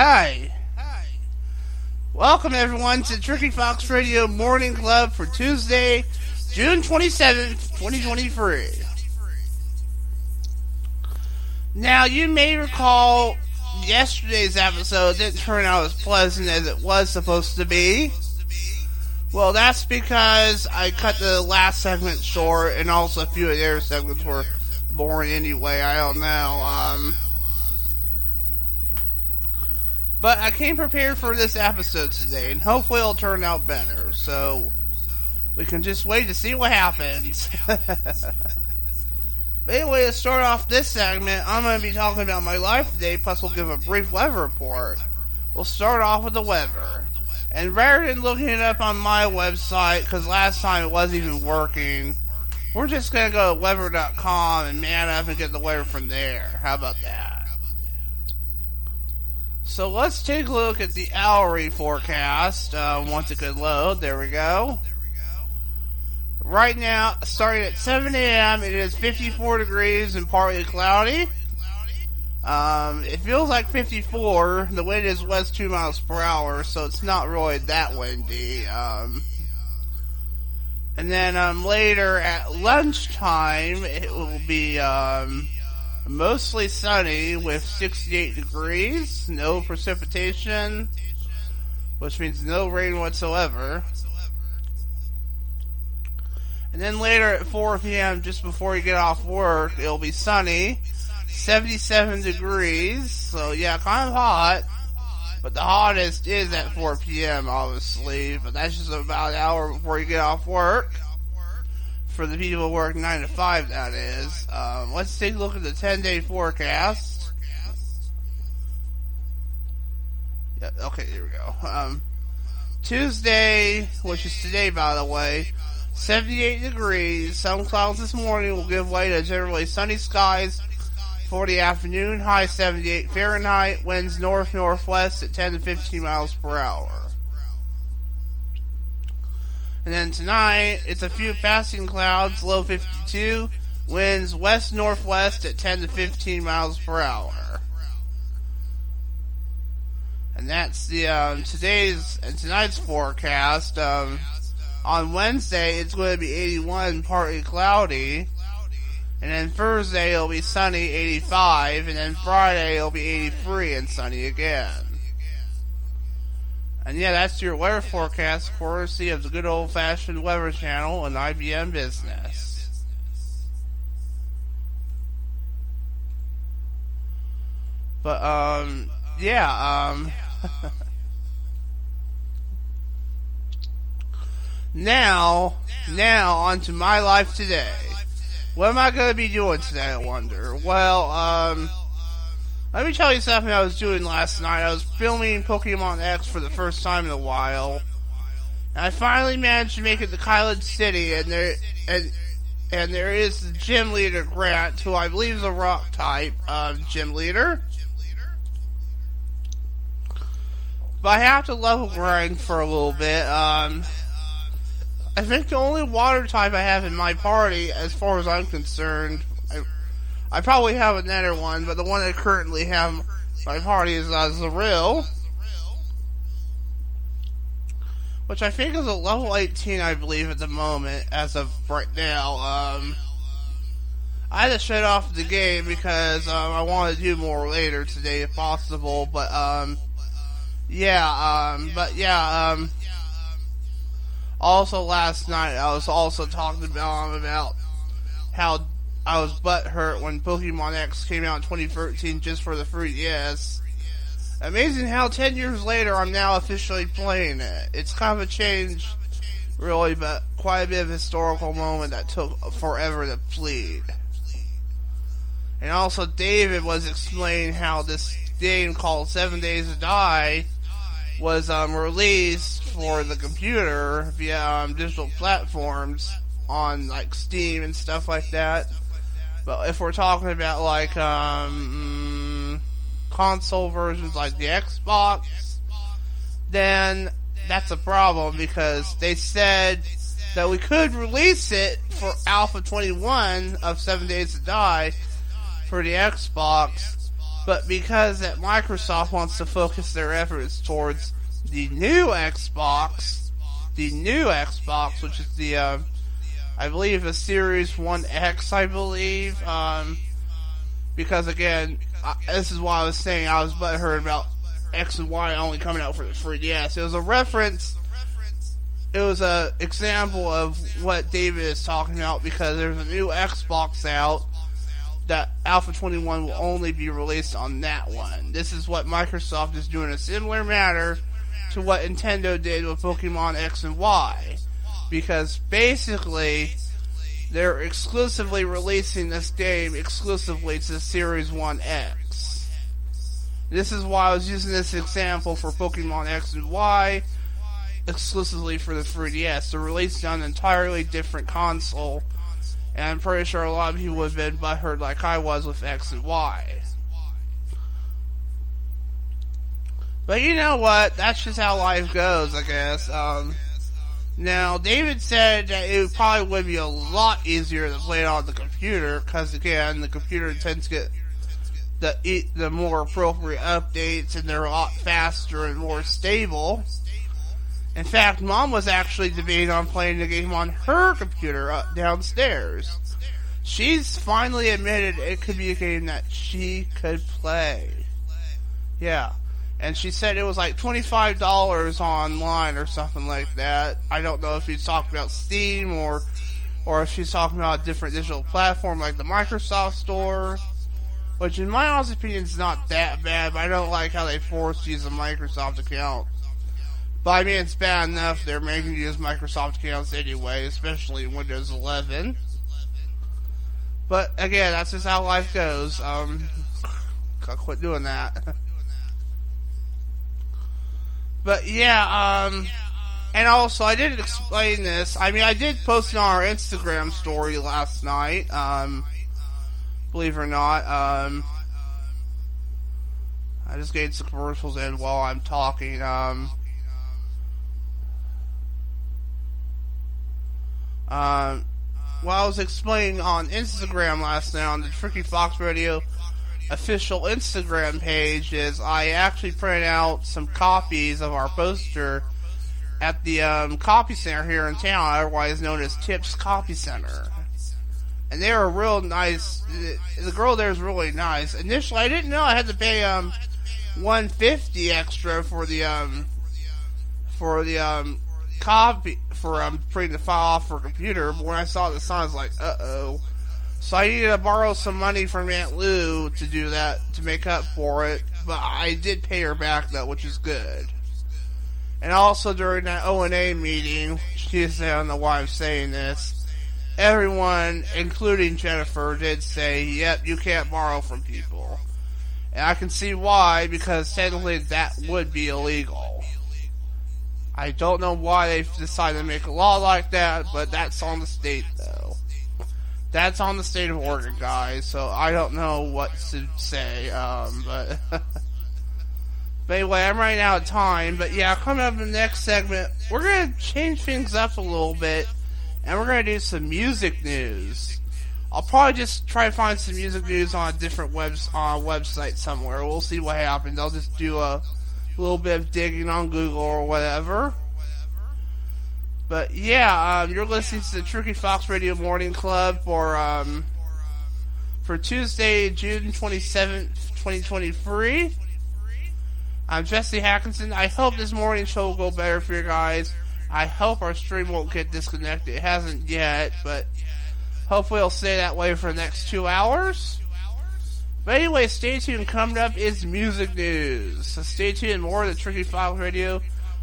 Hi. Hi. Welcome everyone to Tricky Fox Radio Morning Club for Tuesday, June 27th, 2023. Now, you may recall yesterday's episode didn't turn out as pleasant as it was supposed to be. Well, that's because I cut the last segment short, and also a few of the other segments were boring anyway. I don't know. Um, but I came prepared for this episode today, and hopefully it'll turn out better. So we can just wait to see what happens. but anyway, to start off this segment, I'm going to be talking about my life today, plus we'll give a brief weather report. We'll start off with the weather. And rather than looking it up on my website, because last time it wasn't even working, we're just going to go to weather.com and man up and get the weather from there. How about that? So let's take a look at the hourly forecast. Uh, once it could load, there we go. Right now, starting at 7 a.m., it is 54 degrees and partly cloudy. Um, it feels like 54. The wind is west 2 miles per hour, so it's not really that windy. Um, and then um, later at lunchtime, it will be um, mostly sunny with 68 degrees, no precipitation, which means no rain whatsoever. And then later at 4 p.m., just before you get off work, it'll be sunny 77 degrees. So yeah, kind of hot. But the hottest is at 4 p.m. obviously. But that's just about an hour before you get off work. For the people who work 9 to 5, that is. Um, let's take a look at the 10 day forecast. Yeah, okay, here we go. Um, Tuesday, which is today by the way, 78 degrees. Some clouds this morning will give way to generally sunny skies for the afternoon, high 78 Fahrenheit, winds north northwest at 10 to 15 miles per hour. And then tonight, it's a few passing clouds, low 52, winds west northwest at 10 to 15 miles per hour. And that's the um, today's and tonight's forecast. Um, on Wednesday, it's going to be 81, partly cloudy. And then Thursday it'll be sunny, 85, and then Friday it'll be 83 and sunny again. And yeah, that's your weather forecast, courtesy of the good old fashioned Weather Channel and IBM Business. But, um, yeah, um, now, now, on to my life today. What am I going to be doing today, I wonder? Well, um, let me tell you something I was doing last night. I was filming Pokemon X for the first time in a while. And I finally managed to make it to Kylan City, and there, and, and there is the gym leader Grant, who I believe is a rock type, uh, gym leader. But I have to level grind for a little bit, um, I think the only water type I have in my party, as far as I'm concerned, I, probably have another one, but the one I currently have my party is uh, Azurill, which I think is a level 18, I believe, at the moment, as of right now. Um, I had to shut off the game because um, I want to do more later today, if possible. But um, yeah, um, but yeah, um, also last night I was also talking about about how I was butthurt when Pokemon X came out in 2013 just for the 3DS. Amazing how 10 years later I'm now officially playing it. It's kind of a change, really, but quite a bit of historical moment that took forever to plead. And also David was explaining how this game called Seven Days to Die was um, released for the computer via um, digital platforms on like Steam and stuff like that. But if we're talking about like um, console versions like the Xbox, then that's a problem because they said that we could release it for Alpha 21 of 7 Days to Die for the Xbox, But because that Microsoft wants to focus their efforts towards the new Xbox, the new Xbox, which is the, uh, I believe, a Series One X, I believe. Um, because again, I, this is why I was saying I was butthurt about X and Y only coming out for the 3DS. It was a reference. It was a example of what David is talking about because there's a new Xbox out that Alpha 21 will only be released on that one. This is what Microsoft is doing a similar matter to what Nintendo did with Pokemon X and Y. Because basically, they're exclusively releasing this game exclusively to Series 1X. This is why I was using this example for Pokemon X and Y exclusively for the 3DS. They're released on an entirely different console and I'm pretty sure a lot of people would have been butthurt like I was with X and Y. But you know what? That's just how life goes, I guess. Um, now, David said that it probably would be a lot easier to play it on the computer, because again, the computer tends to get the the more appropriate updates, and they're a lot faster and more stable. In fact, mom was actually debating on playing the game on her computer up downstairs. She's finally admitted it could be a game that she could play. Yeah. And she said it was like $25 online or something like that. I don't know if she's talking about Steam or or if she's talking about a different digital platform like the Microsoft Store. Which in my honest opinion is not that bad, but I don't like how they force you to use a Microsoft account. But I mean, it's bad enough they're making you use Microsoft accounts anyway, especially in Windows 11. But again, that's just how life goes. Um, gotta quit doing that. but yeah, um, and also I didn't explain this. I mean, I did post on our Instagram story last night. Um, believe it or not, um, I just getting some commercials in while I'm talking. Um, Um, well, I was explaining on Instagram last night on the Tricky Fox Radio official Instagram page is I actually printed out some copies of our poster at the um, copy center here in town, otherwise known as Tips Copy Center. And they were real nice. The girl there is really nice. Initially, I didn't know I had to pay um 150 extra for the um for the um copy for um, printing the file off for a computer, but when I saw the sign, I was like, uh oh. So I needed to borrow some money from Aunt Lou to do that, to make up for it, but I did pay her back though, which is good. And also during that O&A meeting, she said, know why I'm saying this, everyone, including Jennifer, did say, yep, you can't borrow from people. And I can see why, because technically that would be illegal. I don't know why they decided to make a law like that, but that's on the state though. That's on the state of Oregon, guys. So I don't know what to say. Um, but, but anyway, I'm running out of time. But yeah, coming up in the next segment, we're gonna change things up a little bit, and we're gonna do some music news. I'll probably just try to find some music news on a different webs on website somewhere. We'll see what happens. I'll just do a little bit of digging on Google or whatever. But yeah, um, you're listening to the Tricky Fox Radio Morning Club for um, for Tuesday, June 27th, 2023. I'm Jesse Atkinson. I hope this morning show will go better for you guys. I hope our stream won't get disconnected. It hasn't yet, but hopefully it'll stay that way for the next two hours. But anyway, stay tuned. Coming up is music news. So stay tuned. More of the Tricky Fox Radio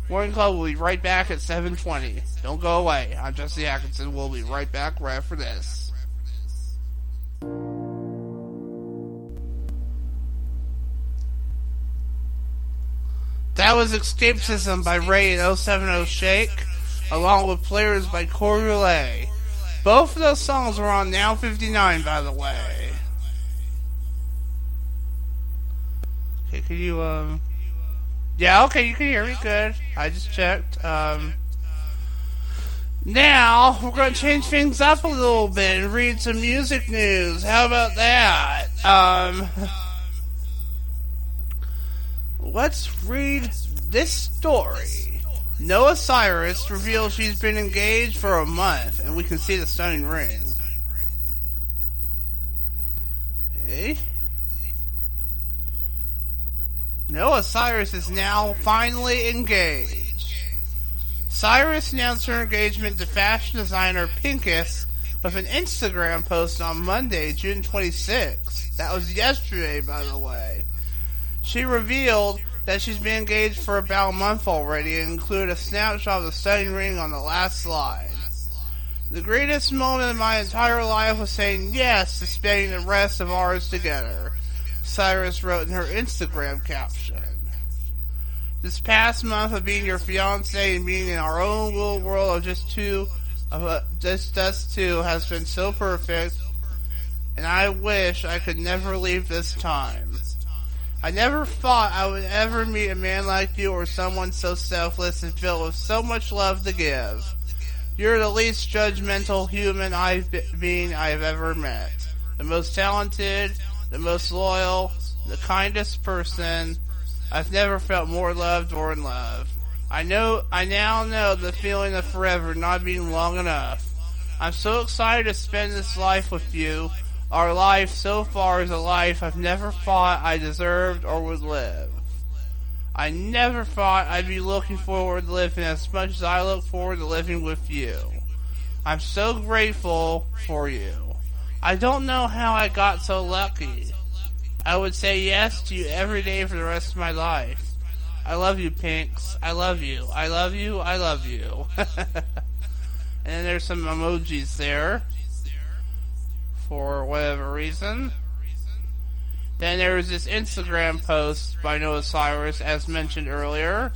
Morning Club will be right back at 7:20. Don't go away. I'm Jesse Atkinson. We'll be right back right after this. That was Escapism by Raye and 070 Shake, along with Players by Coi Leray. Both of those songs are on Now 59, by the way. Okay, can you, um... Yeah, okay, you can hear me good. I just checked. Um... Now, we're going to change things up a little bit and read some music news. How about that? Um... let's read this story. Noah Cyrus reveals she's been engaged for a month, and we can see the stunning ring. Okay. Noah Cyrus is now finally engaged. Cyrus announced her engagement to fashion designer Pinkus with an Instagram post on Monday, June 26th. That was yesterday, by the way. She revealed that she's been engaged for about a month already and included a snapshot of the stunning ring on the last slide. The greatest moment of my entire life was saying yes to spending the rest of ours together. Cyrus wrote in her Instagram caption. This past month of being your fiance and being in our own little world of just two, of uh, just us two, has been so perfect, and I wish I could never leave this time. I never thought I would ever meet a man like you or someone so selfless and filled with so much love to give. You're the least judgmental human I've been I've ever met. The most talented, the most loyal, the kindest person. I've never felt more loved or in love. I know, I now know the feeling of forever not being long enough. I'm so excited to spend this life with you. Our life so far is a life I've never thought I deserved or would live. I never thought I'd be looking forward to living as much as I look forward to living with you. I'm so grateful for you. I don't know how I got so lucky. I would say yes to you every day for the rest of my life. I love you, Pinks. I love you. I love you. I love you. and there's some emojis there for whatever reason. Then there was this Instagram post by Noah Cyrus, as mentioned earlier.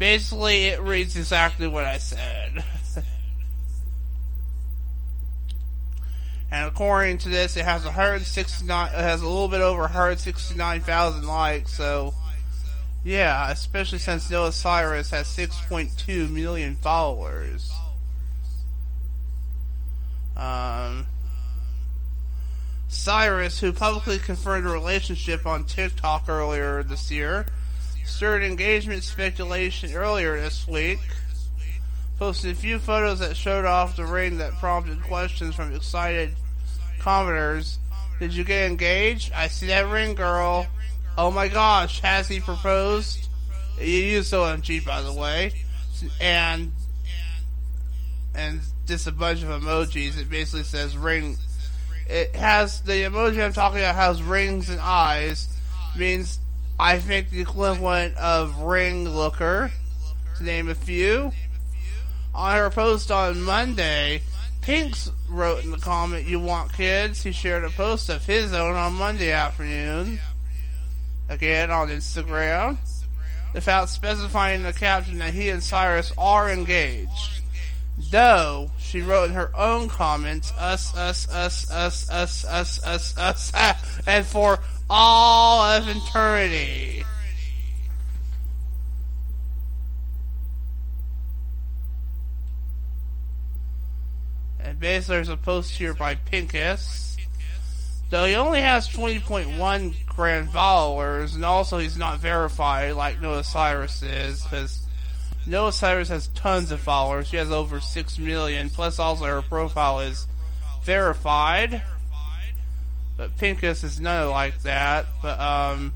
Basically, it reads exactly what I said. And according to this, it has 169. It has a little bit over 169,000 likes. So, yeah, especially since Noah Cyrus has 6.2 million followers. Um, Cyrus, who publicly confirmed a relationship on TikTok earlier this year, stirred engagement speculation earlier this week posted a few photos that showed off the ring that prompted questions from excited commenters. Did you get engaged? I see that ring, girl. Oh my gosh, has he proposed? You use OMG, by the way. And, and just a bunch of emojis. It basically says ring. It has, the emoji I'm talking about has rings and eyes. Means, I think the equivalent of ring looker, to name a few on her post on Monday, Pinks wrote in the comment, You want kids? He shared a post of his own on Monday afternoon. Again on Instagram. Without specifying the caption that he and Cyrus are engaged. Though, she wrote in her own comments, us, us, us, us, us, us, us, us, us and for all of eternity. Basically, a post here by Pinkus. Though he only has 20.1 grand followers, and also he's not verified like Noah Cyrus is, because Noah Cyrus has tons of followers. She has over 6 million, plus also her profile is verified. But Pinkus is not like that. But, um,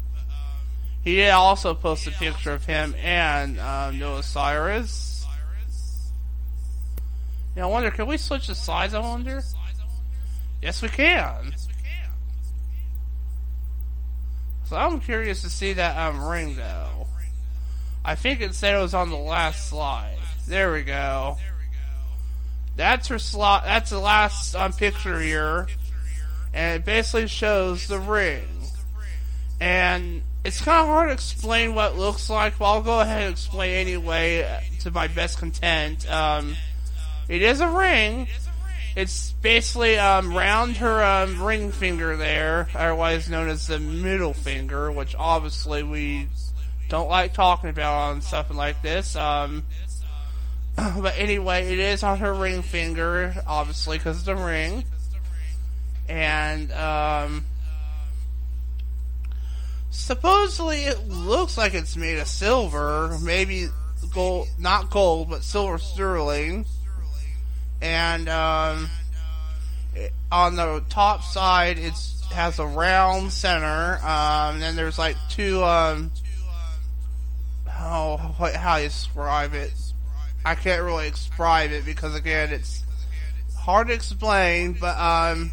he did also post a picture of him and um, Noah Cyrus. Yeah, I wonder, can we switch the sides, I wonder? Yes, we can. So I'm curious to see that um, ring, though. I think it said it was on the last slide. There we go. That's her slot. That's the last um, picture here, and it basically shows the ring. And it's kind of hard to explain what it looks like, but I'll go ahead and explain anyway uh, to my best content. Um, it is a ring. It's basically um, round her um, ring finger there, otherwise known as the middle finger, which obviously we don't like talking about on something like this. Um, but anyway, it is on her ring finger, obviously, because it's a ring. And um, Supposedly, it looks like it's made of silver, maybe gold, not gold, but silver sterling. And um, on the top side, it has a round center. Um, and then there's like two. Um, oh, how you describe it? I can't really describe it because again, it's hard to explain. But um,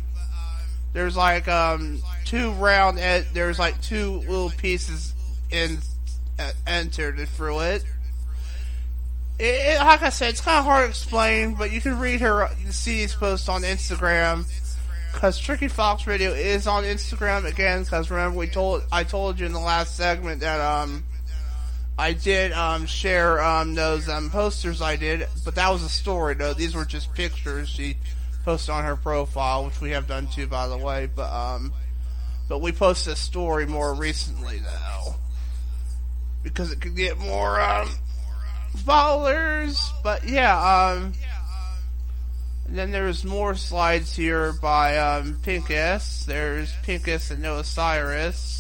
there's like um two round. Ed- there's like two little pieces in uh, entered through it. It, it, like I said, it's kind of hard to explain, but you can read her see these posts on Instagram. Cause Tricky Fox Radio is on Instagram again. Cause remember we told I told you in the last segment that um I did um share um those um posters I did, but that was a story though. These were just pictures she posted on her profile, which we have done too, by the way. But um, but we posted a story more recently though, because it could get more um followers. But yeah, um, then there's more slides here by um Pinkus. There's Pinkus and Noah Cyrus.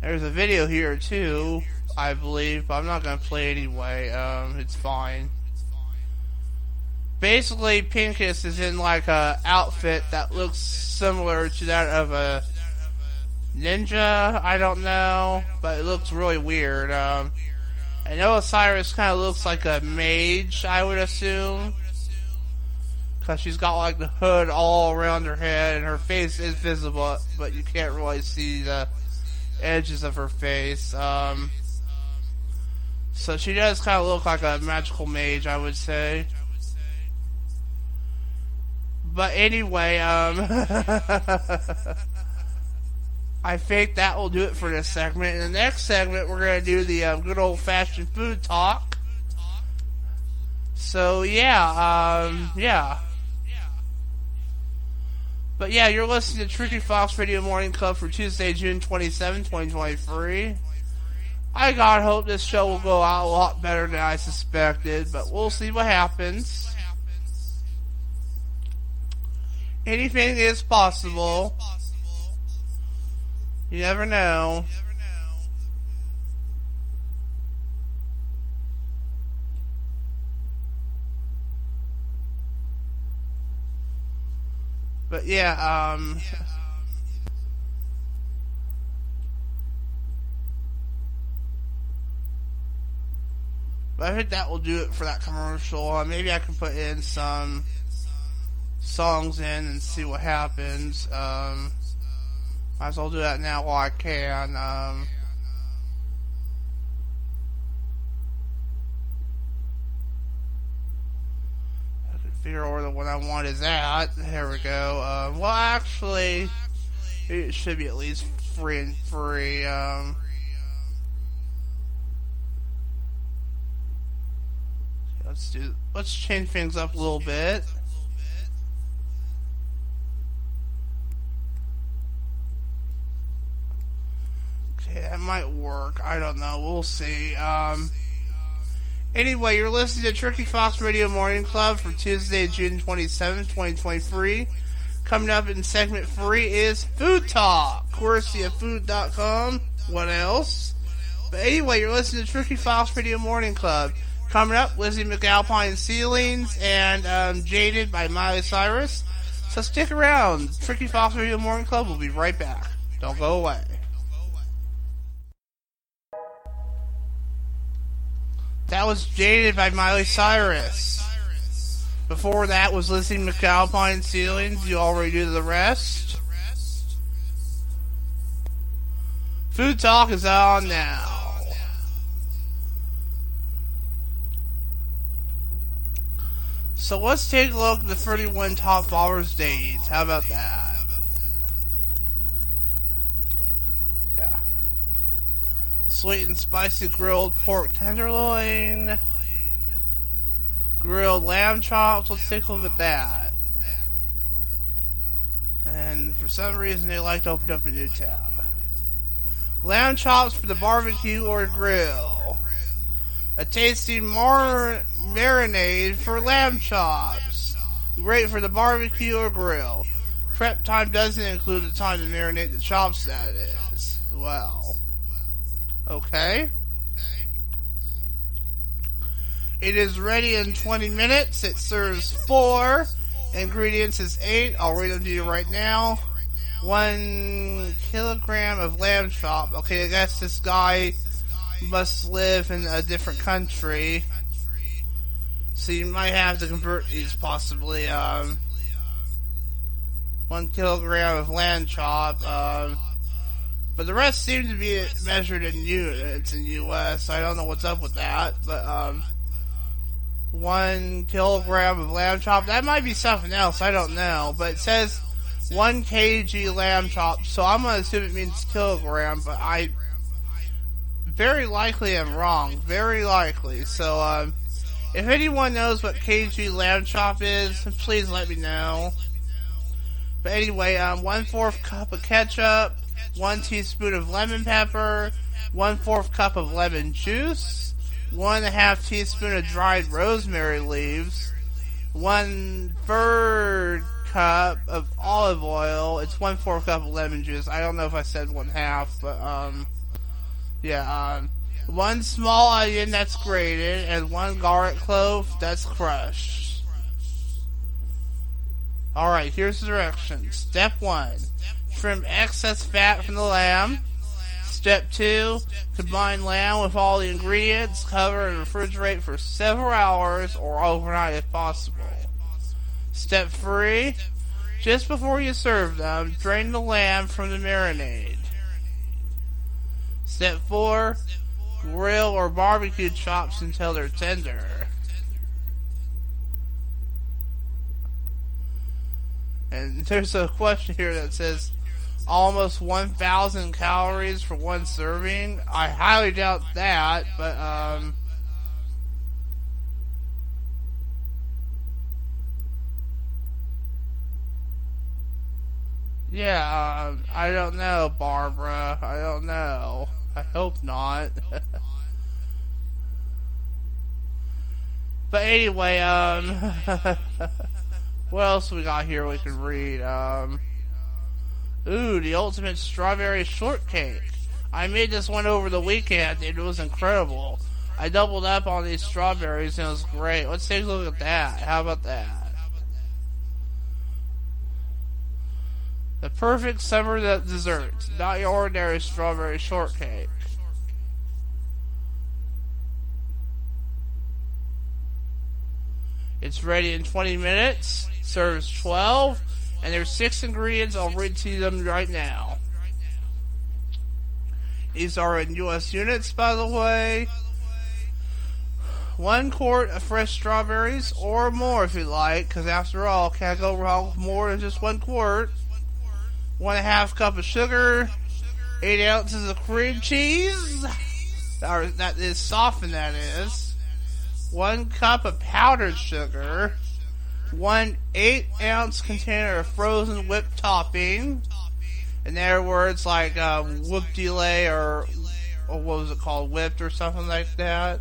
There's a video here too, I believe, but I'm not gonna play it anyway. Um, it's fine. Basically, Pinkus is in like a outfit that looks similar to that of a ninja. I don't know, but it looks really weird. Um, I Noah Cyrus kind of looks like a mage, I would assume. Because she's got like the hood all around her head and her face is visible, but you can't really see the edges of her face. Um, so she does kind of look like a magical mage, I would say. But anyway, um, I think that will do it for this segment. In the next segment, we're going to do the um, good old fashioned food talk. So yeah, um, yeah. But yeah, you're listening to Tricky Fox Radio Morning Club for Tuesday, June 27, 2023. I God hope this show will go out a lot better than I suspected, but we'll see what happens. Anything is possible. You never know. But yeah, um, but I think that will do it for that commercial. Uh, maybe I can put in some songs in and see what happens. Um, might as well do that now while I can. Um, figure out where the one I want is at. There we go. Uh, well, actually, it should be at least free and free. Um, let's do. Let's change things up a little bit. Might work. I don't know. We'll see. Um. Anyway, you're listening to Tricky Fox Radio Morning Club for Tuesday, June 27, 2023. Coming up in segment three is Food Talk, courtesy of food.com. What else? But anyway, you're listening to Tricky Fox Radio Morning Club. Coming up, Lizzy McAlpine Ceilings and um, Jaded by Miley Cyrus. So stick around. Tricky Fox Radio Morning Club will be right back. Don't go away. That was Jaded by Miley Cyrus. Before that was listening to McAlpine Ceilings. You already do the rest. Food Talk is on now. So let's take a look at the 31 top followers dates. How about that? Yeah. Sweet and spicy grilled pork tenderloin. Grilled lamb chops. Let's take a look at that. And for some reason, they like to open up a new tab. Lamb chops for the barbecue or grill. A tasty mar- marinade for lamb chops. Great for the barbecue or grill. Prep time doesn't include the time to marinate the chops, that is. Well. Okay. It is ready in 20 minutes. It serves four. Ingredients is eight. I'll read them to you right now. One kilogram of lamb chop. Okay, I guess this guy must live in a different country. So you might have to convert these possibly. Um, one kilogram of lamb chop. Um, but the rest seem to be measured in units in U.S. I don't know what's up with that, but um, one kilogram of lamb chop. That might be something else. I don't know, but it says one kg lamb chop, so I'm gonna assume it means kilogram. But I very likely am wrong. Very likely. So um, if anyone knows what kg lamb chop is, please let me know. But anyway, um, one fourth cup of ketchup, one teaspoon of lemon pepper, one fourth cup of lemon juice, 1 half teaspoon of dried rosemary leaves, one third cup of olive oil. It's one fourth cup of lemon juice. I don't know if I said one half, but um, yeah, um, one small onion that's grated, and one garlic clove that's crushed. Alright, here's the directions. Step 1. Trim excess fat from the lamb. Step 2. Combine lamb with all the ingredients, cover and refrigerate for several hours or overnight if possible. Step 3. Just before you serve them, drain the lamb from the marinade. Step 4. Grill or barbecue chops until they're tender. And there's a question here that says almost 1,000 calories for one serving. I highly doubt that, but um, yeah, um, I don't know, Barbara. I don't know. I hope not. but anyway, um. What else we got here we can read? Um, ooh, the ultimate strawberry shortcake. I made this one over the weekend and it was incredible. I doubled up on these strawberries and it was great. Let's take a look at that. How about that? The perfect summer dessert. Not your ordinary strawberry shortcake. It's ready in 20 minutes serves 12, and there's six ingredients. I'll read to them right now. These are in U.S. units, by the way. One quart of fresh strawberries, or more if you like, because after all, can't go wrong with more than just one quart. One and a half cup of sugar, eight ounces of cream cheese, or that is softened, that is. One cup of powdered sugar, one eight ounce container of frozen whipped topping. In other words, like uh, whipped delay or, or what was it called, whipped or something like that.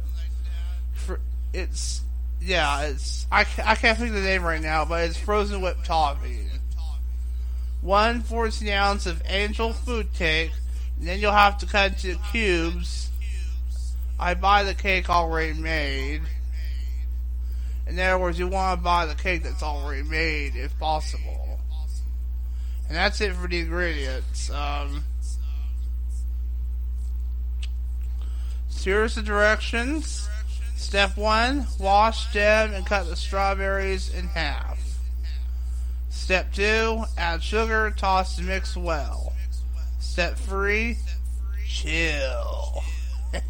For, it's yeah, it's I, I can't think of the name right now, but it's frozen whipped topping. One 14 ounce of angel food cake, and then you'll have to cut it into cubes. I buy the cake already made. In other words, you want to buy the cake that's already made if possible. And that's it for the ingredients. Um, here's the directions. Step 1 Wash, stem, and cut the strawberries in half. Step 2 Add sugar, toss, and mix well. Step 3 Chill.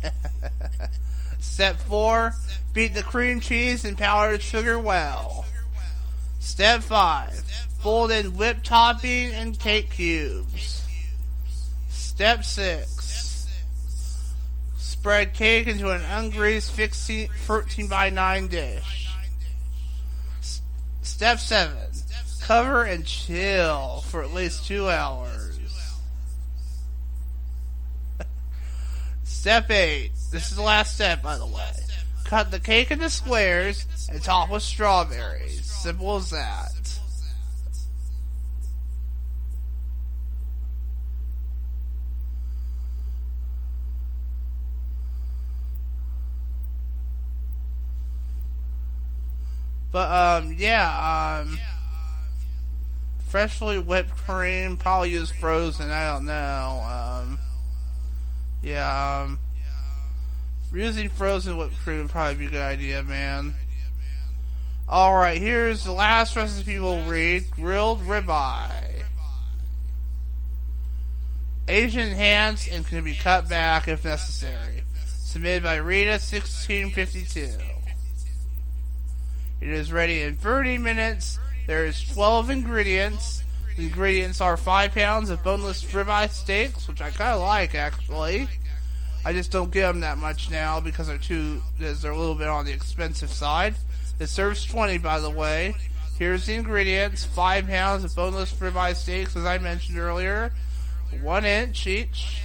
Step 4 Beat the cream cheese and powdered sugar well. Step 5. Fold in whipped topping and cake cubes. Step 6. Spread cake into an ungreased 13 by 9 dish. Step 7. Cover and chill for at least 2 hours. Step 8. This is the last step, by the way. Cut the cake into squares and top with strawberries. Simple as that. But um, yeah, um, freshly whipped cream, probably just frozen. I don't know. Um, yeah. Um, using frozen whipped cream would probably be a good idea, man. Alright, here's the last recipe we'll read grilled ribeye. Asian enhanced and can be cut back if necessary. Submitted by Rita1652. It is ready in 30 minutes. There is 12 ingredients. The ingredients are 5 pounds of boneless ribeye steaks, which I kind of like actually. I just don't get them that much now because they're too, they're a little bit on the expensive side. It serves 20, by the way. Here's the ingredients: five pounds of boneless ribeye steaks, as I mentioned earlier, one inch each,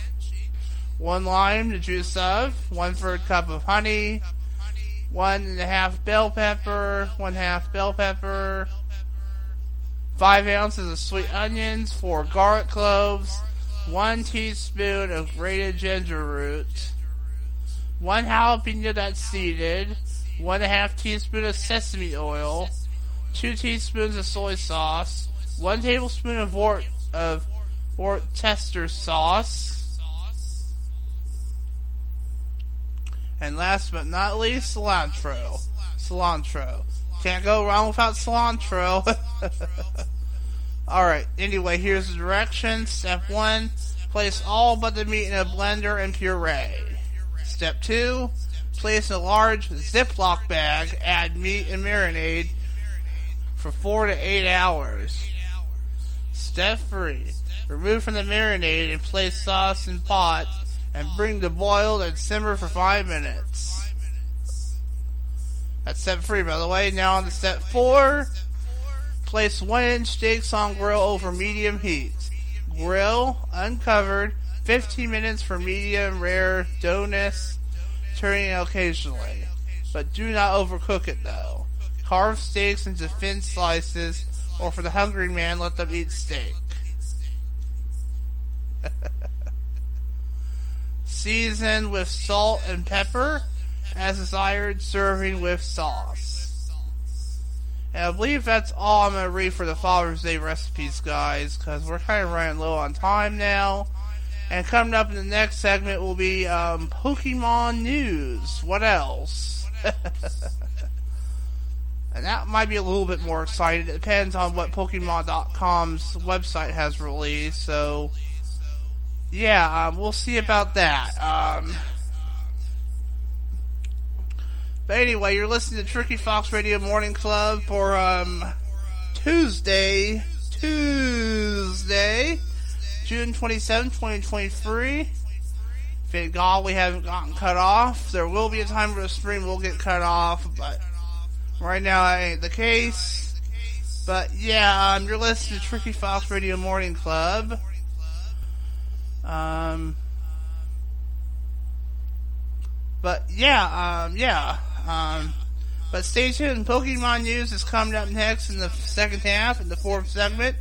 one lime, the juice of, one third cup of honey, one and a half bell pepper, one half bell pepper, five ounces of sweet onions, four garlic cloves, one teaspoon of grated ginger root, one jalapeno that's seeded, one and a half teaspoon of sesame oil, two teaspoons of soy sauce, one tablespoon of Wort of Worcester sauce, and last but not least, cilantro. Cilantro. Can't go wrong without cilantro. Alright, anyway, here's the directions. Step 1, place all but the meat in a blender and puree. Step 2, Place in a large Ziploc bag, add meat and marinade for 4 to 8 hours. Step 3. Remove from the marinade and place sauce in pot and bring to boil and simmer for 5 minutes. That's step 3 by the way. Now on to step 4. Place 1 inch steaks on grill over medium heat. Grill uncovered 15 minutes for medium rare doneness turning occasionally. But do not overcook it though. Carve steaks into thin slices, or for the hungry man, let them eat steak. Season with salt and pepper, as desired, serving with sauce. And I believe that's all I'm going to read for the Father's Day recipes, guys, because we're kind of running low on time now. And coming up in the next segment will be um, Pokemon news. What else? and that might be a little bit more exciting. It depends on what Pokemon.com's website has released. So, yeah, um, we'll see about that. Um, but anyway, you're listening to Tricky Fox Radio Morning Club for um, Tuesday. Tuesday. June 27, 2023. Thank God we haven't gotten cut off. There will be a time where the stream will get cut off, but right now that ain't the case. But yeah, um, you're listening to Tricky Fox Radio Morning Club. Um, but yeah, um, yeah, um, but stay tuned. Pokemon news is coming up next in the second half, in the fourth segment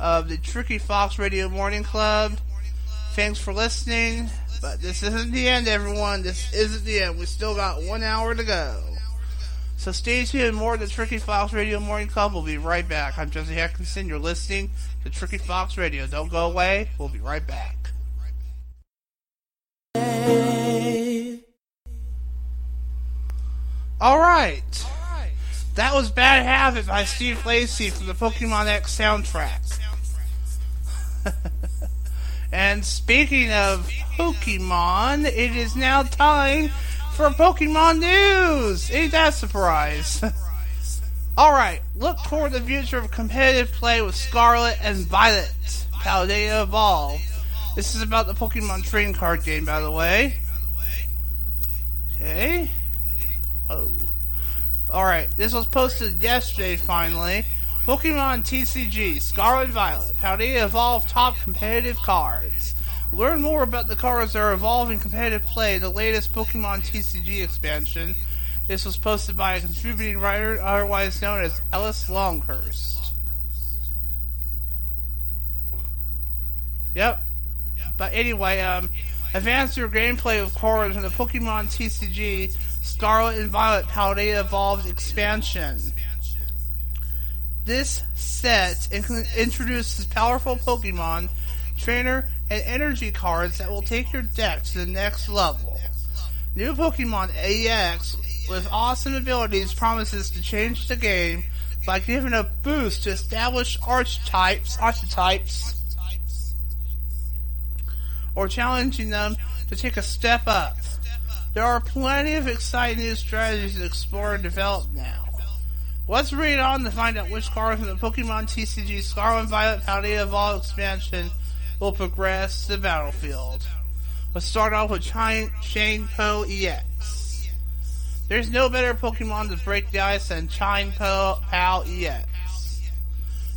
of the Tricky Fox Radio Morning Club. Thanks for listening, but this isn't the end, everyone. This isn't the end. We still got one hour to go. So stay tuned. More of the Tricky Fox Radio Morning Club. We'll be right back. I'm Jesse Atkinson. You're listening to Tricky Fox Radio. Don't go away. We'll be right back. All right. That was Bad Habit by Steve Lacy from the Pokemon X soundtrack. and speaking of Pokemon, it is now time for Pokemon news. Ain't that a surprise? Alright, look toward the future of competitive play with Scarlet and Violet. Paldea Evolved. This is about the Pokemon trading card game, by the way. Okay. Whoa. Alright, this was posted yesterday finally. Pokemon TCG, Scarlet Violet, Paldea Evolve top competitive cards. Learn more about the cards that are evolving competitive play in the latest Pokemon TCG expansion. This was posted by a contributing writer, otherwise known as Ellis Longhurst. Yep. But anyway, um, advance your gameplay with cards in the Pokemon TCG Scarlet and Violet Paldea Evolved expansion. This set introduces powerful Pokemon, trainer, and energy cards that will take your deck to the next level. New Pokemon EX with awesome abilities promises to change the game by giving a boost to established archetypes, archetypes or challenging them to take a step up. There are plenty of exciting new strategies to explore and develop now. Let's read on to find out which cards from the Pokemon TCG Scarlet Violet Paldea Evolved expansion will progress the battlefield. Let's start off with Chien-Pao EX. There's no better Pokemon to break the ice than Chien-Pao Pal EX.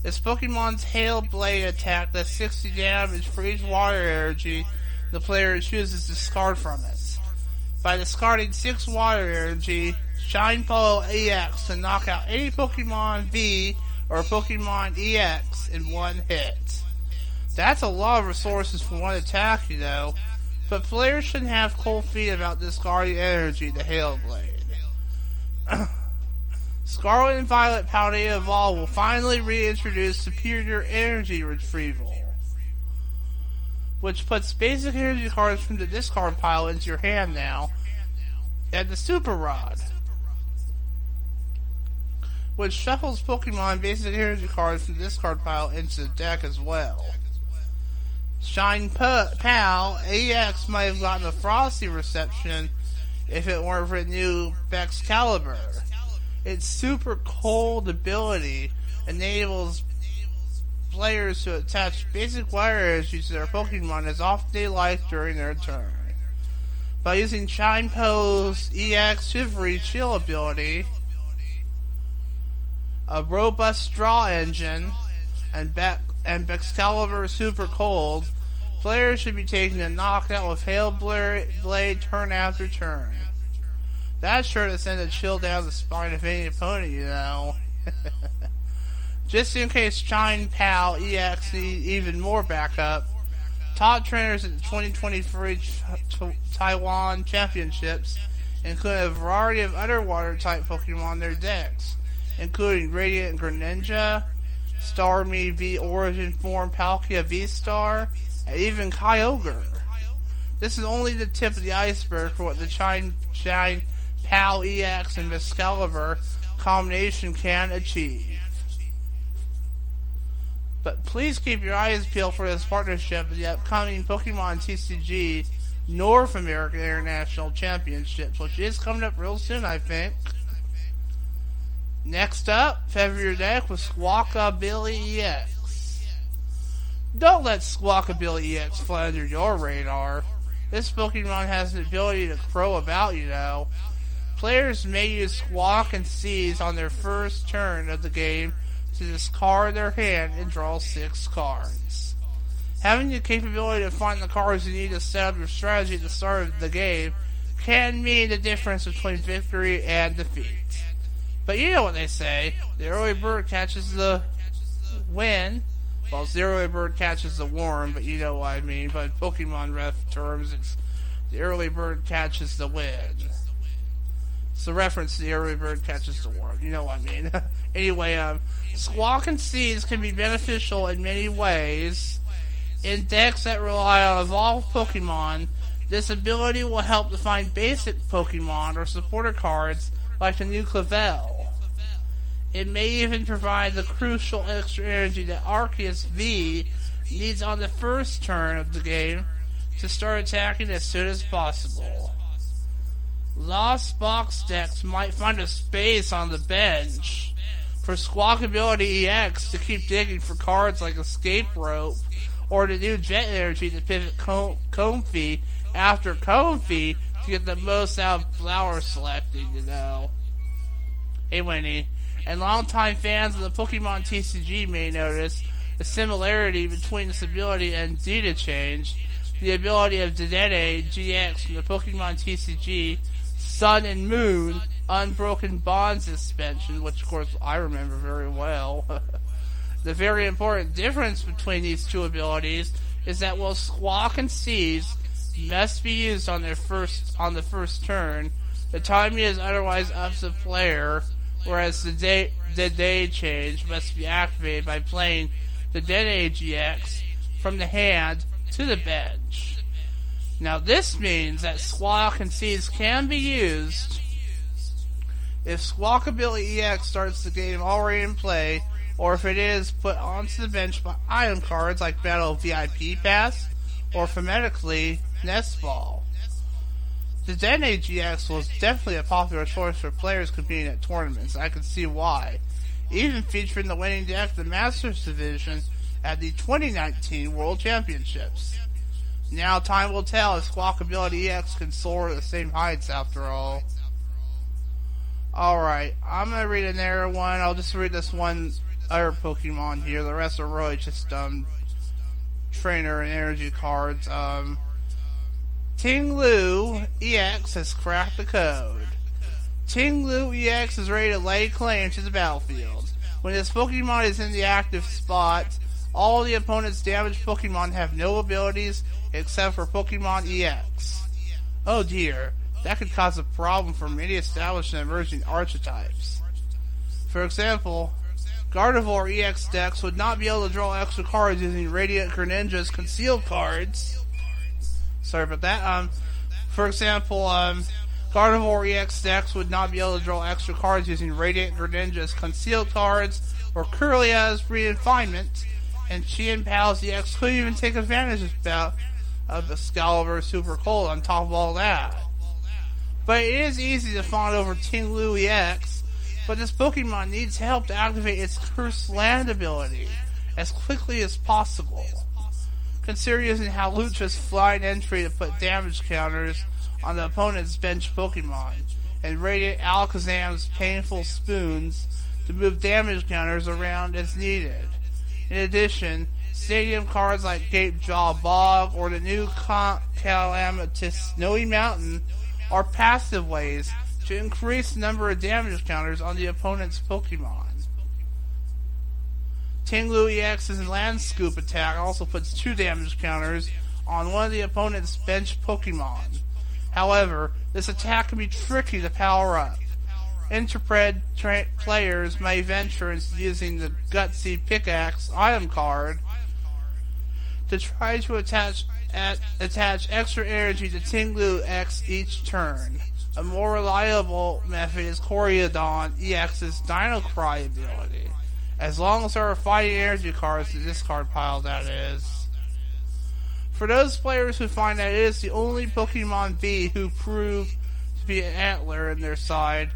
It's Pokemon's Hail Blade attack does 60 damage for each water energy the player chooses to discard from it. By discarding 6 water energy, Chien-Pao EX to knock out any Pokemon V or Pokemon EX in one hit. That's a lot of resources for one attack, you know, but players shouldn't have cold feet about discarding energy to Hail Blade. Scarlet and Violet Paldea Evolve will finally reintroduce Superior Energy Retrieval, which puts basic energy cards from the discard pile into your hand now, and the Super Rod, which shuffles Pokemon basic energy cards from the discard pile into the deck as well. Chien-Pao AX might have gotten a frosty reception if it weren't for new Baxcalibur its super cold ability enables players to attach basic wire energies to their Pokemon as often they like during their turn. By using Chien-Pao's EX Shivery Chill ability, a robust draw engine, and, Be- and Baxcalibur Super Cold, players should be taking a knockout with Hail Blade turn after turn. That's sure to send a chill down the spine of any opponent, you know. Just in case Chien-Pao EX needs even more backup, top trainers at the 2023 Ch- Taiwan Championships include a variety of underwater type Pokemon on their decks, including Radiant Greninja, Starmie V Origin Form Palkia V Star, and even Kyogre. This is only the tip of the iceberg for what the Shine, Shine PAL EX and Baxcalibur combination can achieve. But please keep your eyes peeled for this partnership with the upcoming Pokemon TCG North American International Championships, which is coming up real soon, I think. Next up, February deck with Squawkabilly EX. Don't let Squawkabilly EX fly under your radar. This Pokemon has the ability to crow about, you know. Players may use Squawk and Seize on their first turn of the game to discard their hand and draw six cards. Having the capability to find the cards you need to set up your strategy at the start of the game can mean the difference between victory and defeat. But you know what they say, the early bird catches the win, the early bird catches the worm, but you know what I mean. But Pokemon ref terms, it's the early bird catches the win. It's a reference to the early bird catches the worm. You know what I mean. anyway, um, Squawk and Seize can be beneficial in many ways. In decks that rely on evolved Pokemon, this ability will help to find basic Pokemon or supporter cards like the new Clavel. It may even provide the crucial extra energy that Arceus V needs on the first turn of the game to start attacking as soon as possible. Lost box decks might find a space on the bench for Squawkabilly EX to keep digging for cards like Escape Rope or the new Jet Energy to pivot Com- Comfey after Comfey to get the most out of flower selecting, you know. Hey, Winnie. And longtime fans of the Pokemon TCG may notice the similarity between this ability and Dede-Change, the ability of Dedenne GX from the Pokemon TCG Sun and Moon Unbroken Bond suspension, which of course I remember very well. the very important difference between these two abilities is that while Squawk and Seize must be used on their first on the first turn, the timing is otherwise up to the player whereas the day, the day change must be activated by playing Dedenne GX from the hand to the bench. Now this means that Squawk and Seize can be used if Squawkabilly EX starts the game already in play, or if it is put onto the bench by item cards like Battle VIP Pass, or phonetically Nest Ball. Dedenne GX was definitely a popular choice for players competing at tournaments. I can see why. Even featuring the winning deck the Masters Division at the 2019 World Championships. Now time will tell if Squawkabilly EX can soar to the same heights after all. Alright, I'm gonna read another one. I'll just read this one other Pokemon here. The rest are really just um trainer and energy cards. Um Ting Lu EX has cracked the code. Ting Lu EX is ready to lay claim to the battlefield. When this Pokemon is in the active spot, all the opponent's damaged Pokemon have no abilities except for Pokemon EX. Oh dear, that could cause a problem for many established and emerging archetypes. For example, Gardevoir EX decks would not be able to draw extra cards using Radiant Greninja's concealed cards. Sorry about that. Um, for example, um, Gardevoir EX decks would not be able to draw extra cards using Radiant Greninja's concealed cards or Kirlia's refinement, and Chien-Pao's EX couldn't even take advantage of, of the Baxcalibur Super Cold on top of all that. But it is easy to fawn over Ting Lu X, but this Pokemon needs help to activate its Cursed Land ability as quickly as possible. Consider using Hawlucha's flying entry to put damage counters on the opponent's bench Pokemon, and Radiant Alakazam's painful spoons to move damage counters around as needed. In addition, stadium cards like Gape Jaw Bog or the new Calamitous Snowy Mountain are passive ways to increase the number of damage counters on the opponent's Pokemon. Ting Lu EX's Land Scoop attack also puts two damage counters on one of the opponent's bench Pokemon. However, this attack can be tricky to power up. Interpred tra- players may venture into using the Gutsy Pickaxe item card to try to attach at, attach extra energy to Ting Lu X each turn. A more reliable method is Koraidon EX's Dino Cry ability. As long as there are fighting energy cards to discard pile, that is. For those players who find that it is the only Pokemon V who prove to be an antler in their side,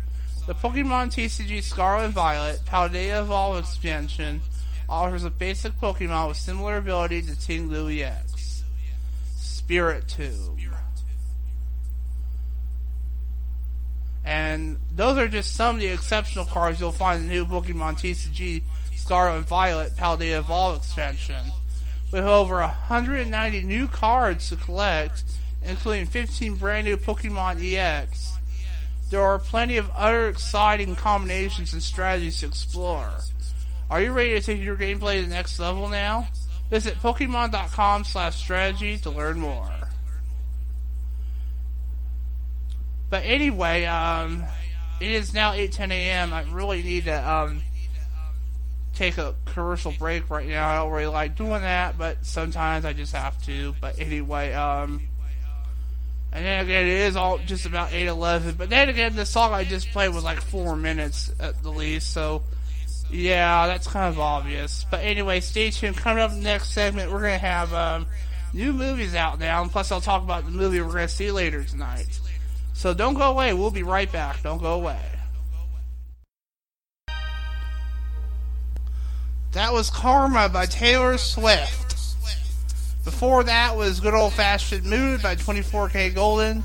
the Pokemon TCG Scarlet Violet Paldea Evolve expansion offers a basic Pokemon with similar ability to Ting Lu EX. Spiritomb. And those are just some of the exceptional cards you'll find in the new Pokemon TCG Scarlet and Violet Paldea Evolve expansion. With over 190 new cards to collect, including 15 brand new Pokemon EX, there are plenty of other exciting combinations and strategies to explore. Are you ready to take your gameplay to the next level now? Visit Pokemon.com slash strategy to learn more. But anyway, um, it is now 8:10 a.m. I really need to um, take a commercial break right now. I don't really like doing that, but sometimes I just have to. But anyway, um, and then again, it is all just about 8:11. But then again, the song I just played was like four minutes at the least, so yeah, that's kind of obvious. But anyway, stay tuned. Coming up next segment, we're gonna have um, new movies out now, and plus I'll talk about the movie we're gonna see later tonight. So don't go away. We'll be right back. Don't go away. That was Karma by Taylor Swift. Before that was Good Old Fashioned Mood by 24kGoldn.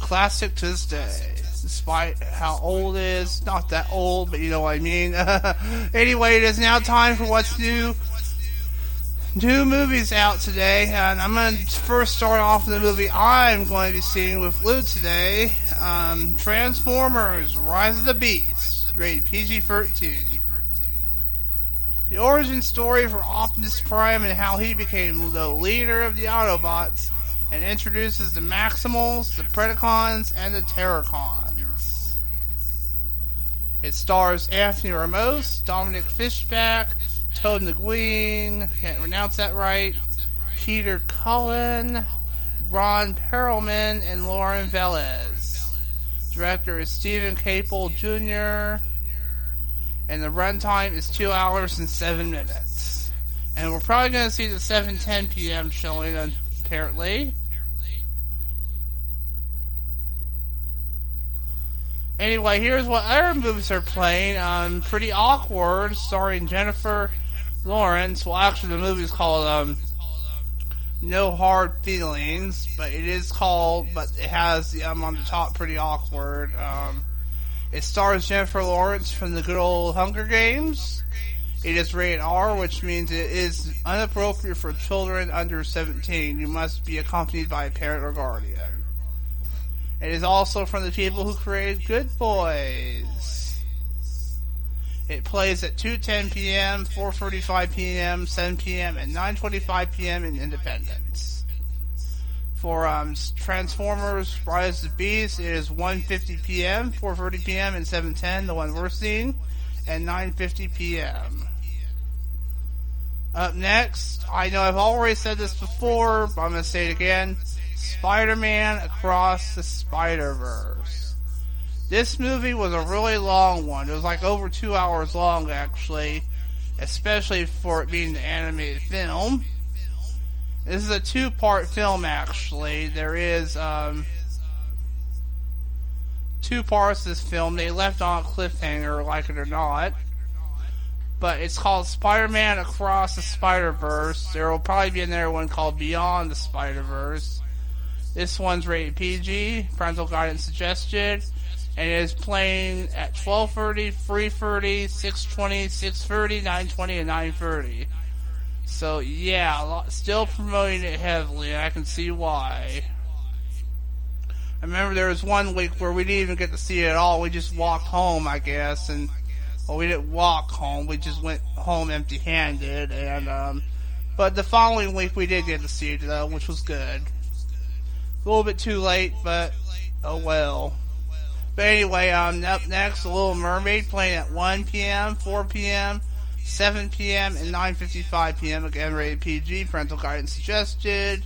Classic to this day. Despite how old it is. Not that old, but you know what I mean. anyway, it is now time for what's new new movies out today, and I'm going to first start off with the movie I'm going to be seeing with Lou today um, Transformers Rise of the Beast, rated PG 13. The origin story for Optimus Prime and how he became the leader of the Autobots and introduces the Maximals, the Predacons, and the Terrorcons. It stars Anthony Ramos, Dominique Fishback, Todd McGueen, can't pronounce that right, Peter Cullen, Ron Perlman, and Lauren Velez. Director is Steven Caple Jr. And the runtime is 2 hours and 7 minutes. And we're probably going to see the 7.10 p.m. showing, apparently. Anyway, here's what other movies are playing. Um, Pretty Awkward, starring Jennifer Lawrence. Well, actually, the movie is called um, No Hard Feelings, but it is called, but it has the um on the top Pretty Awkward. Um, it stars Jennifer Lawrence from the good old Hunger Games. It is rated R, which means it is inappropriate for children under 17. You must be accompanied by a parent or guardian. It is also from the people who created Good Boys. It plays at 2:10 p.m., 4:45 p.m., 7 p.m., and 9:25 p.m. in Independence. For um, Transformers: Rise of the it is 1:50 p.m., 4:30 p.m., and 7:10, the one we're seeing, and 9:50 p.m. Up next, I know I've already said this before, but I'm going to say it again. Spider-Man Across the Spider-Verse. This movie was a really long one. It was like over two hours long, actually, especially for it being an animated film. This is a two-part film, actually. There is um, two parts to this film. They left on a cliffhanger, like it or not. But it's called Spider-Man Across the Spider-Verse. There will probably be another one called Beyond the Spider-Verse. This one's rated PG, parental guidance suggested, and it is playing at 12:30, 3:30, 6:20, 6:30, 9:20, and 9:30. So yeah, still promoting it heavily. I can see why. I remember there was one week where we didn't even get to see it at all. We just walked home, I guess, and well, we didn't walk home. We just went home empty-handed, and um, but the following week we did get to see it though, which was good. A little bit too late, but oh well. But anyway, um, up next, The Little Mermaid playing at 1 p.m., 4 p.m., 7 p.m., and 9:55 p.m. Again, rated PG. Parental guidance suggested.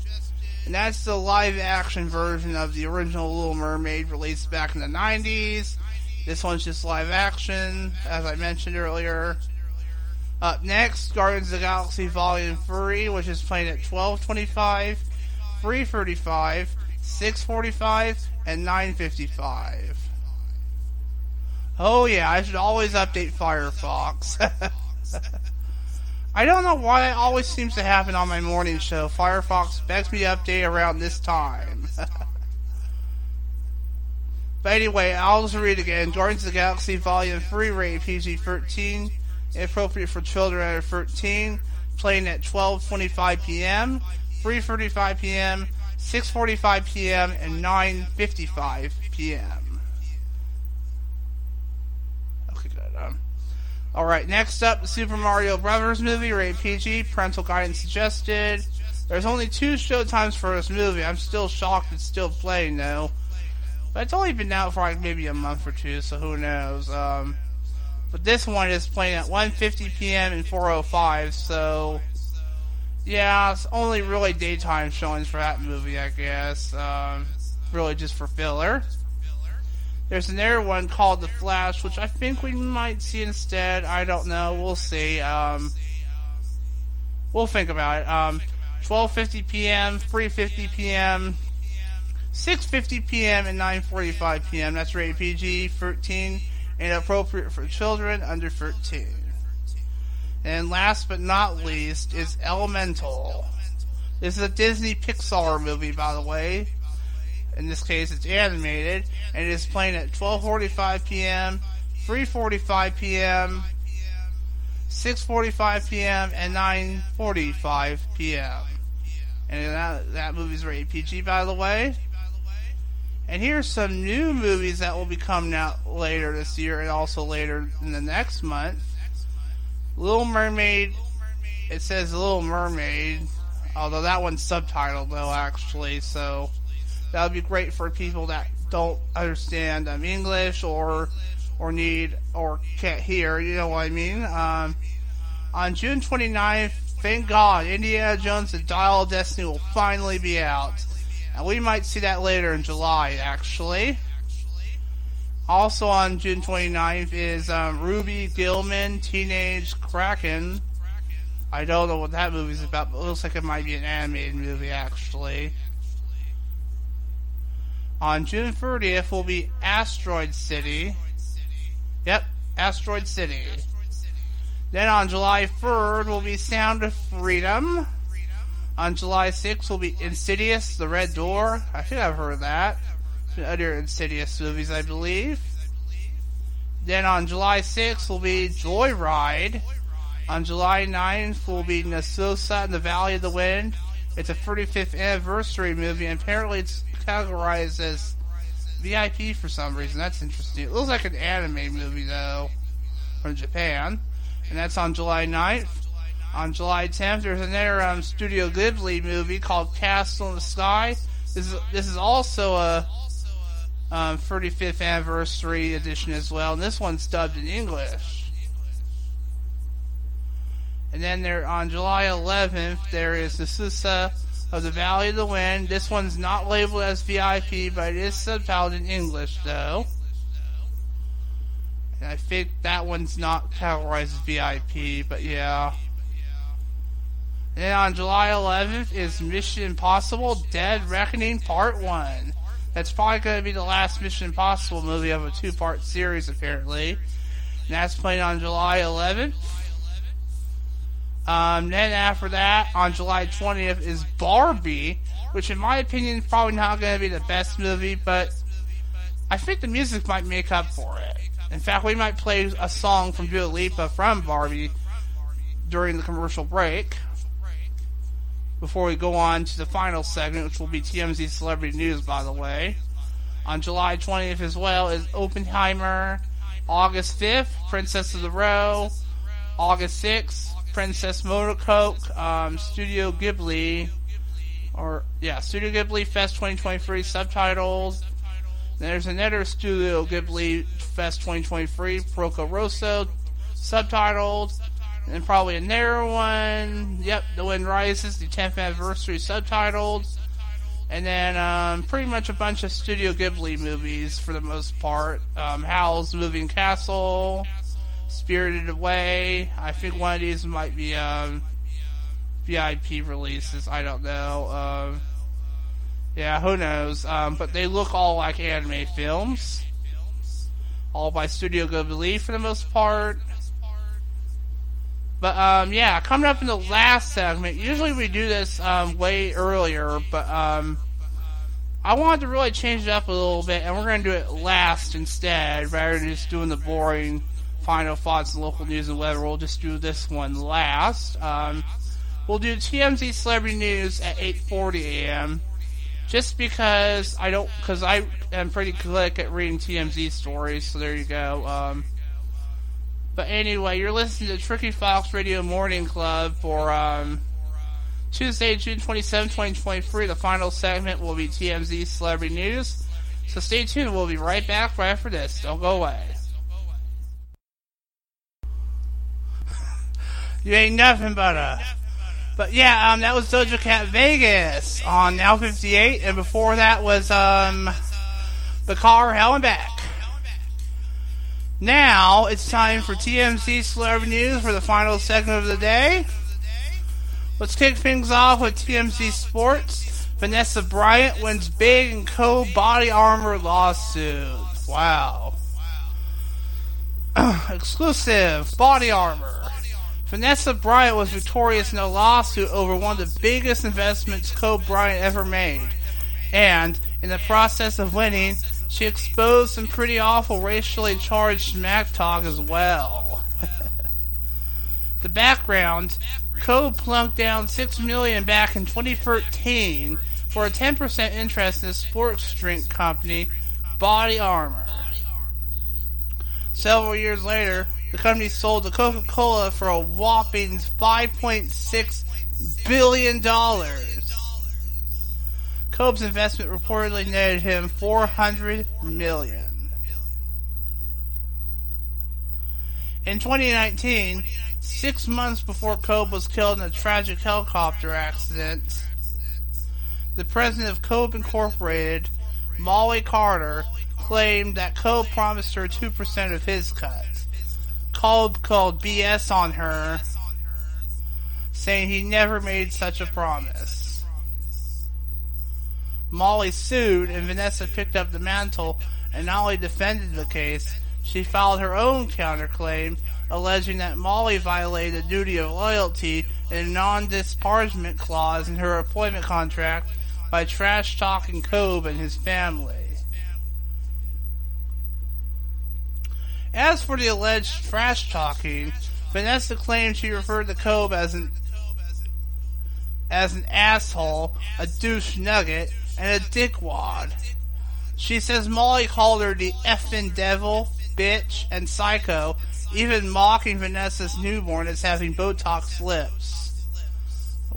And that's the live action version of the original Little Mermaid released back in the 90s. This one's just live action, as I mentioned earlier. Up next, Guardians of the Galaxy Volume 3, which is playing at 12:25, 3:35, 6:45, and 9:55. Oh yeah, I should always update Firefox. I don't know why it always seems to happen on my morning show. Firefox begs me to update around this time. but anyway, I'll just read again. Guardians of the Galaxy Volume 3, rated PG-13, inappropriate for children under 13, playing at 12.25 p.m., 3.35 p.m., 6:45 p.m. and 9:55 p.m. Okay, good. Um, all right, next up, Super Mario Brothers movie, rated PG, parental guidance suggested. There's only two show times for this movie. I'm still shocked it's still playing though. But it's only been out for like maybe a month or two, so who knows. Um, but this one is playing at 1:50 p.m. and 4:05, so yeah, it's only really daytime showings for that movie, I guess. Um, really just for filler. There's another one called The Flash, which I think we might see instead. I don't know. We'll see. Um, we'll think about it. Um, 12:50 p.m., 3:50 p.m., 6:50 p.m., and 9:45 p.m. That's rated PG, 13, and appropriate for children under 13. And last but not least is Elemental. This is a Disney Pixar movie, by the way. In this case, it's animated, and it is playing at 12:45 p.m., 3:45 p.m., 6:45 p.m., and 9:45 p.m. And that that movie's rated PG, by the way. And here's some new movies that will be coming out later this year and also later in the next month. Little Mermaid. It says Little Mermaid, although that one's subtitled though, actually. So that would be great for people that don't understand um, English or or need or can't hear. You know what I mean? Um, on June 29th, thank God, Indiana Jones and Dial of Destiny will finally be out. And we might see that later in July, actually. Also on June 29th is um, Ruby Gillman, Teenage Kraken. I don't know what that movie's about, but it looks like it might be an animated movie, actually. On June 30th will be Asteroid City. Yep, Asteroid City. Then on July 3rd will be Sound of Freedom. On July 6th will be Insidious, The Red Door. I think I've heard that. Other Insidious movies, I believe. Then on July 6th will be Joyride. On July 9th will be Nausicaa in the Valley of the Wind. It's a 35th anniversary movie, and apparently it's categorized as VIP for some reason. That's interesting. It looks like an anime movie, though, from Japan. And that's on July 9th. On July 10th, there's another um, Studio Ghibli movie called Castle in the Sky. This is this is also a um, 35th anniversary edition as well, and this one's dubbed in English. And then there on July 11th, there is the Susa of the Valley of the Wind. This one's not labeled as VIP, but it is subtitled in English, though. And I think that one's not categorized as VIP, but yeah. And on July 11th is Mission Impossible Dead Reckoning Part 1. That's probably going to be the last Mission Impossible movie of a two part series, apparently. And that's playing on July 11th. Um, then after that, on July 20th, is Barbie, which in my opinion is probably not going to be the best movie, but I think the music might make up for it. In fact, we might play a song from Dua Lipa from Barbie during the commercial break before we go on to the final segment, which will be TMZ Celebrity News, by the way. On July 20th as well is Oppenheimer. August 5th, Princess of the Row. August 6th, Princess Mononoke, um, Studio Ghibli, or yeah, Studio Ghibli Fest 2023 subtitles. There's another Studio Ghibli Fest 2023 Porco Rosso subtitled, and probably another one. Yep, The Wind Rises, the 10th anniversary subtitled, and then um, pretty much a bunch of Studio Ghibli movies for the most part. Um, Howl's Moving Castle. Spirited Away. I think one of these might be um, VIP releases. I don't know. Um, yeah, who knows? Um, but they look all like anime films. All by Studio Ghibli for the most part. But um, yeah, coming up in the last segment. Usually we do this um, way earlier, but um, I wanted to really change it up a little bit, and we're going to do it last instead, rather than just doing the boring final thoughts and local news and weather. We'll just do this one last. Um, we'll do TMZ celebrity news at 8:40 a.m. Just because I don't, because I am pretty quick at reading TMZ stories. So there you go. But anyway, you're listening to Tricky Fox Radio Morning Club for um, Tuesday, June 27, 2023. The final segment will be TMZ celebrity news. So stay tuned. We'll be right back right after this. Don't go away. You ain't nothing but a. But yeah, um, that was Doja Cat Vegas on Now 58, and before that was um, the car Hell and Back. Now it's time for TMZ Celebrity News for the final segment of the day. Let's kick things off with TMZ Sports. Vanessa Bryant wins big in co body armor lawsuit. Wow. Exclusive body armor. Vanessa Bryant was victorious in a lawsuit over one of the biggest investments Kobe Bryant ever made. And, in the process of winning, she exposed some pretty awful racially charged smack talk as well. the background Kobe plunked down six million back in 2013 for a 10% interest in the sports drink company Body Armor. Several years later, the company sold to Coca Cola for a whopping $5.6 billion. Kobe's investment reportedly netted him 400 million. In 2019, six months before Kobe was killed in a tragic helicopter accident, the president of Kobe Incorporated, Molly Carter, claimed that Kobe promised her 2% of his cut. Kobe called BS on her, saying he never made such a promise. Molly sued, and Vanessa picked up the mantle and not only defended the case, she filed her own counterclaim alleging that Molly violated a duty of loyalty in a non-disparagement clause in her employment contract by trash talking Kobe and his family. As for the alleged trash talking, Vanessa claims she referred to Kobe as an as an asshole, a douche nugget, and a dickwad. She says Molly called her the effing devil, bitch, and psycho, even mocking Vanessa's newborn as having Botox lips.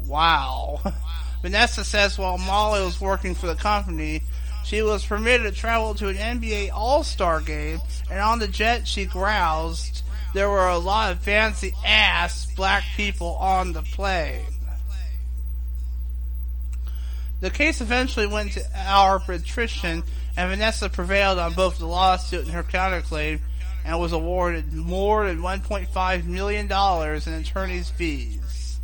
Wow. Vanessa says while Molly was working for the company, she was permitted to travel to an NBA All-Star game, and on the jet she groused there were a lot of fancy ass black people on the plane. The case eventually went to arbitration, and Vanessa prevailed on both the lawsuit and her counterclaim, and was awarded more than $1.5 million in attorney's fees.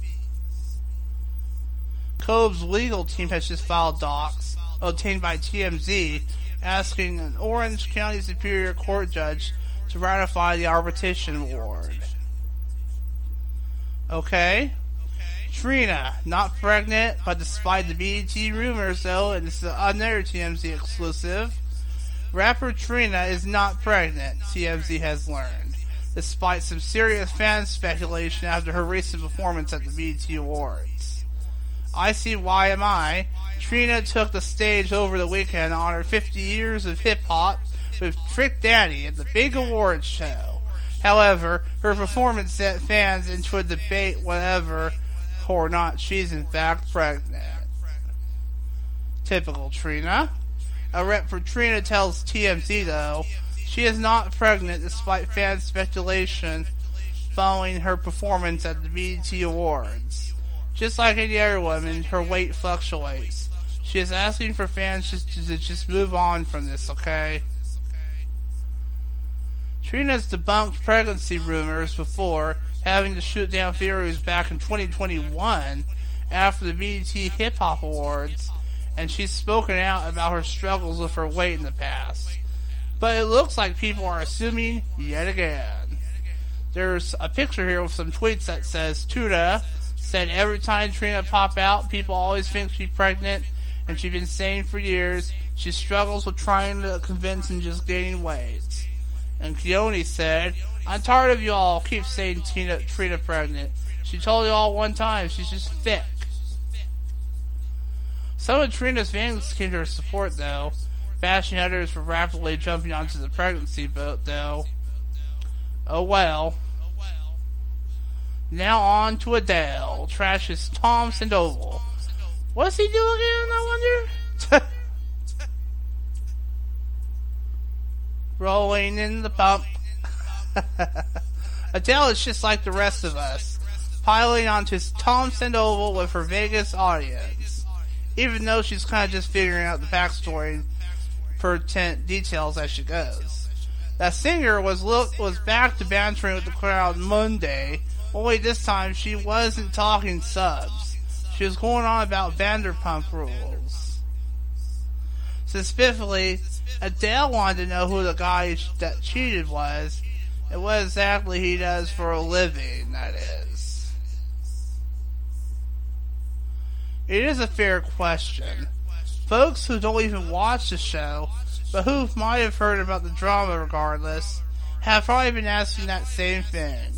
Kobe's legal team has just filed docs obtained by TMZ asking an Orange County Superior Court judge to ratify the arbitration award. Okay? Trina, not pregnant, but despite the BET rumor, so and is another TMZ exclusive, rapper Trina is not pregnant, TMZ has learned, despite some serious fan speculation after her recent performance at the BET Awards. I see why am I. Trina took the stage over the weekend on her 50 years of hip hop with Trick Daddy at the big awards show. However, her performance set fans into a debate whether or not she's in fact pregnant. Typical Trina. A rep for Trina tells TMZ, though, she is not pregnant despite fan speculation following her performance at the BET Awards. Just like any other woman, her weight fluctuates. She is asking for fans just to just move on from this, okay? Trina's debunked pregnancy rumors before having to shoot down theories back in 2021 after the BET Hip Hop Awards and she's spoken out about her struggles with her weight in the past. But it looks like people are assuming yet again. There's a picture here with some tweets that says Tuda said every time Trina pop out, people always think she's pregnant, and she's been saying for years she struggles with trying to convince and just gaining weight. And Keone said, I'm tired of you all keep saying Tina Trina pregnant. She told you all one time she's just thick. Some of Trina's fans came to her support, though, bashing others for rapidly jumping onto the pregnancy boat, though. Oh well. Now on to Adele. Trashes Tom Sandoval. What's he doing again, I wonder? Rolling in the pump. Adele is just like the rest of us, piling onto Tom Sandoval with her Vegas audience even though she's kind of just figuring out the backstory per tent details as she goes. That singer was look was back to bantering with the crowd Monday, only this time she wasn't talking subs. She was going on about Vanderpump rules. Specifically, Adele wanted to know who the guy that cheated was, and what exactly he does for a living, that is. It is a fair question. Folks who don't even watch the show, but who might have heard about the drama regardless, have probably been asking that same thing.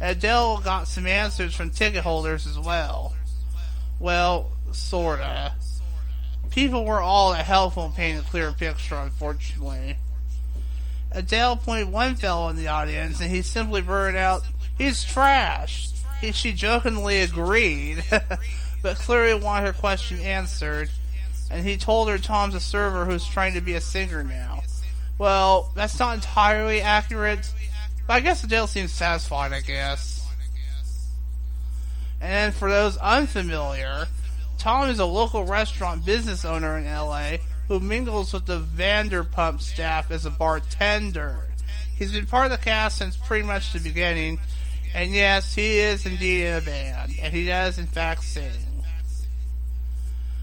Adele got some answers from ticket holders as well. Well, sorta. People were all that helpful in painting a clear picture, unfortunately. Adele pointed one fellow in the audience, and he simply blurted out, "He's trash." He, she jokingly agreed. but clearly wanted her question answered, and he told her Tom's a server who's trying to be a singer now. Well, that's not entirely accurate. But I guess Adele seems satisfied, I guess. And for those unfamiliar, Tom is a local restaurant business owner in LA who mingles with the Vanderpump staff as a bartender. He's been part of the cast since pretty much the beginning, and yes, he is indeed in a band, and he does in fact sing.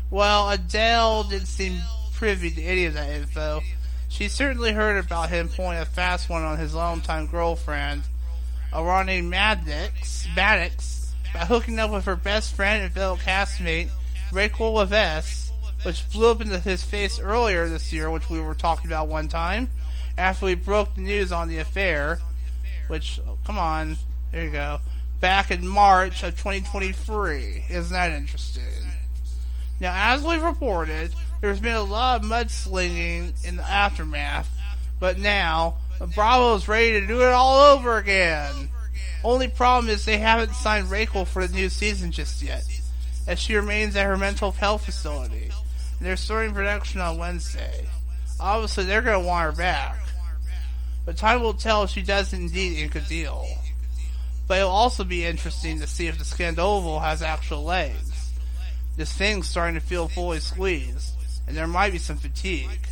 Well, Adele didn't seem privy to any of that info. She certainly heard about him pulling a fast one on his longtime girlfriend, Ronnie Madix, Madix, by hooking up with her best friend and fellow castmate, Rachel Leviss, which blew up into his face earlier this year, which we were talking about one time, after we broke the news on the affair, which, oh, come on, there you go, back in March of 2023. Isn't that interesting? Now, as we've reported, there's been a lot of mudslinging in the aftermath, but now Bravo is ready to do it all over again. Only problem is they haven't signed Rachel for the new season just yet, as she remains at her mental health facility. They're starting production on Wednesday. Obviously, they're going to want her back, but time will tell if she does indeed ink a deal. But it'll also be interesting to see if the Scandoval has actual legs. This thing's starting to feel fully squeezed and there might be some fatigue.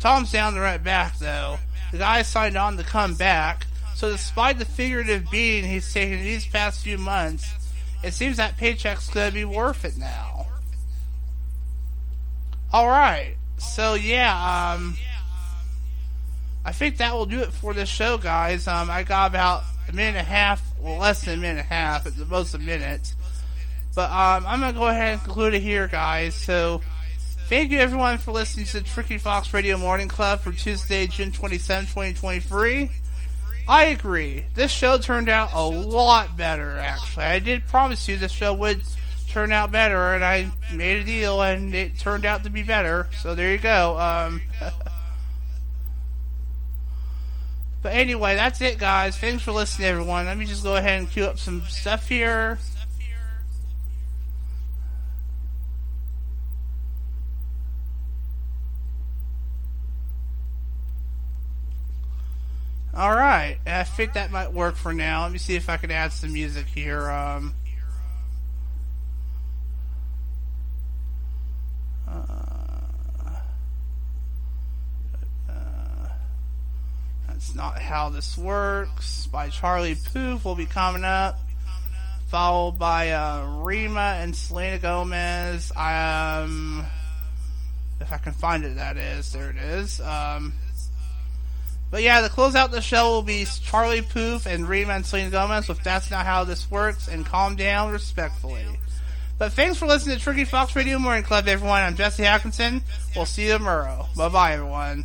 Tom's down the right back, though. The guy signed on to come back, so despite the figurative beating he's taken these past few months, it seems that paycheck's gonna be worth it now. Alright, so yeah, um, I think that will do it for this show, guys. Um, I got about a minute and a half, well, less than a minute and a half, at the most a minute. But um, I'm gonna go ahead and conclude it here, guys. So Thank you everyone for listening to the Tricky Fox Radio Morning Club for Tuesday, June 27, 2023. I agree. This show turned out a lot better, actually. I did promise you this show would turn out better, and I made a deal, and it turned out to be better. So there you go. Um, but anyway, that's it, guys. Thanks for listening, everyone. Let me just go ahead and cue up some stuff here. All right, I think that might work for now. Let me see if I can add some music here. Um, that's not how this works. By Charlie Puth will be coming up, followed by uh, Rema and Selena Gomez. Um, if I can find it, that is there. It is. Um, but yeah, to close out the show will be Charlie Puth and Rema and Selena Gomez with That's Not How This Works and Calm Down Respectfully. But thanks for listening to Tricky Fox Radio Morning Club, everyone. I'm Jesse Atkinson. We'll see you tomorrow. Bye bye, everyone.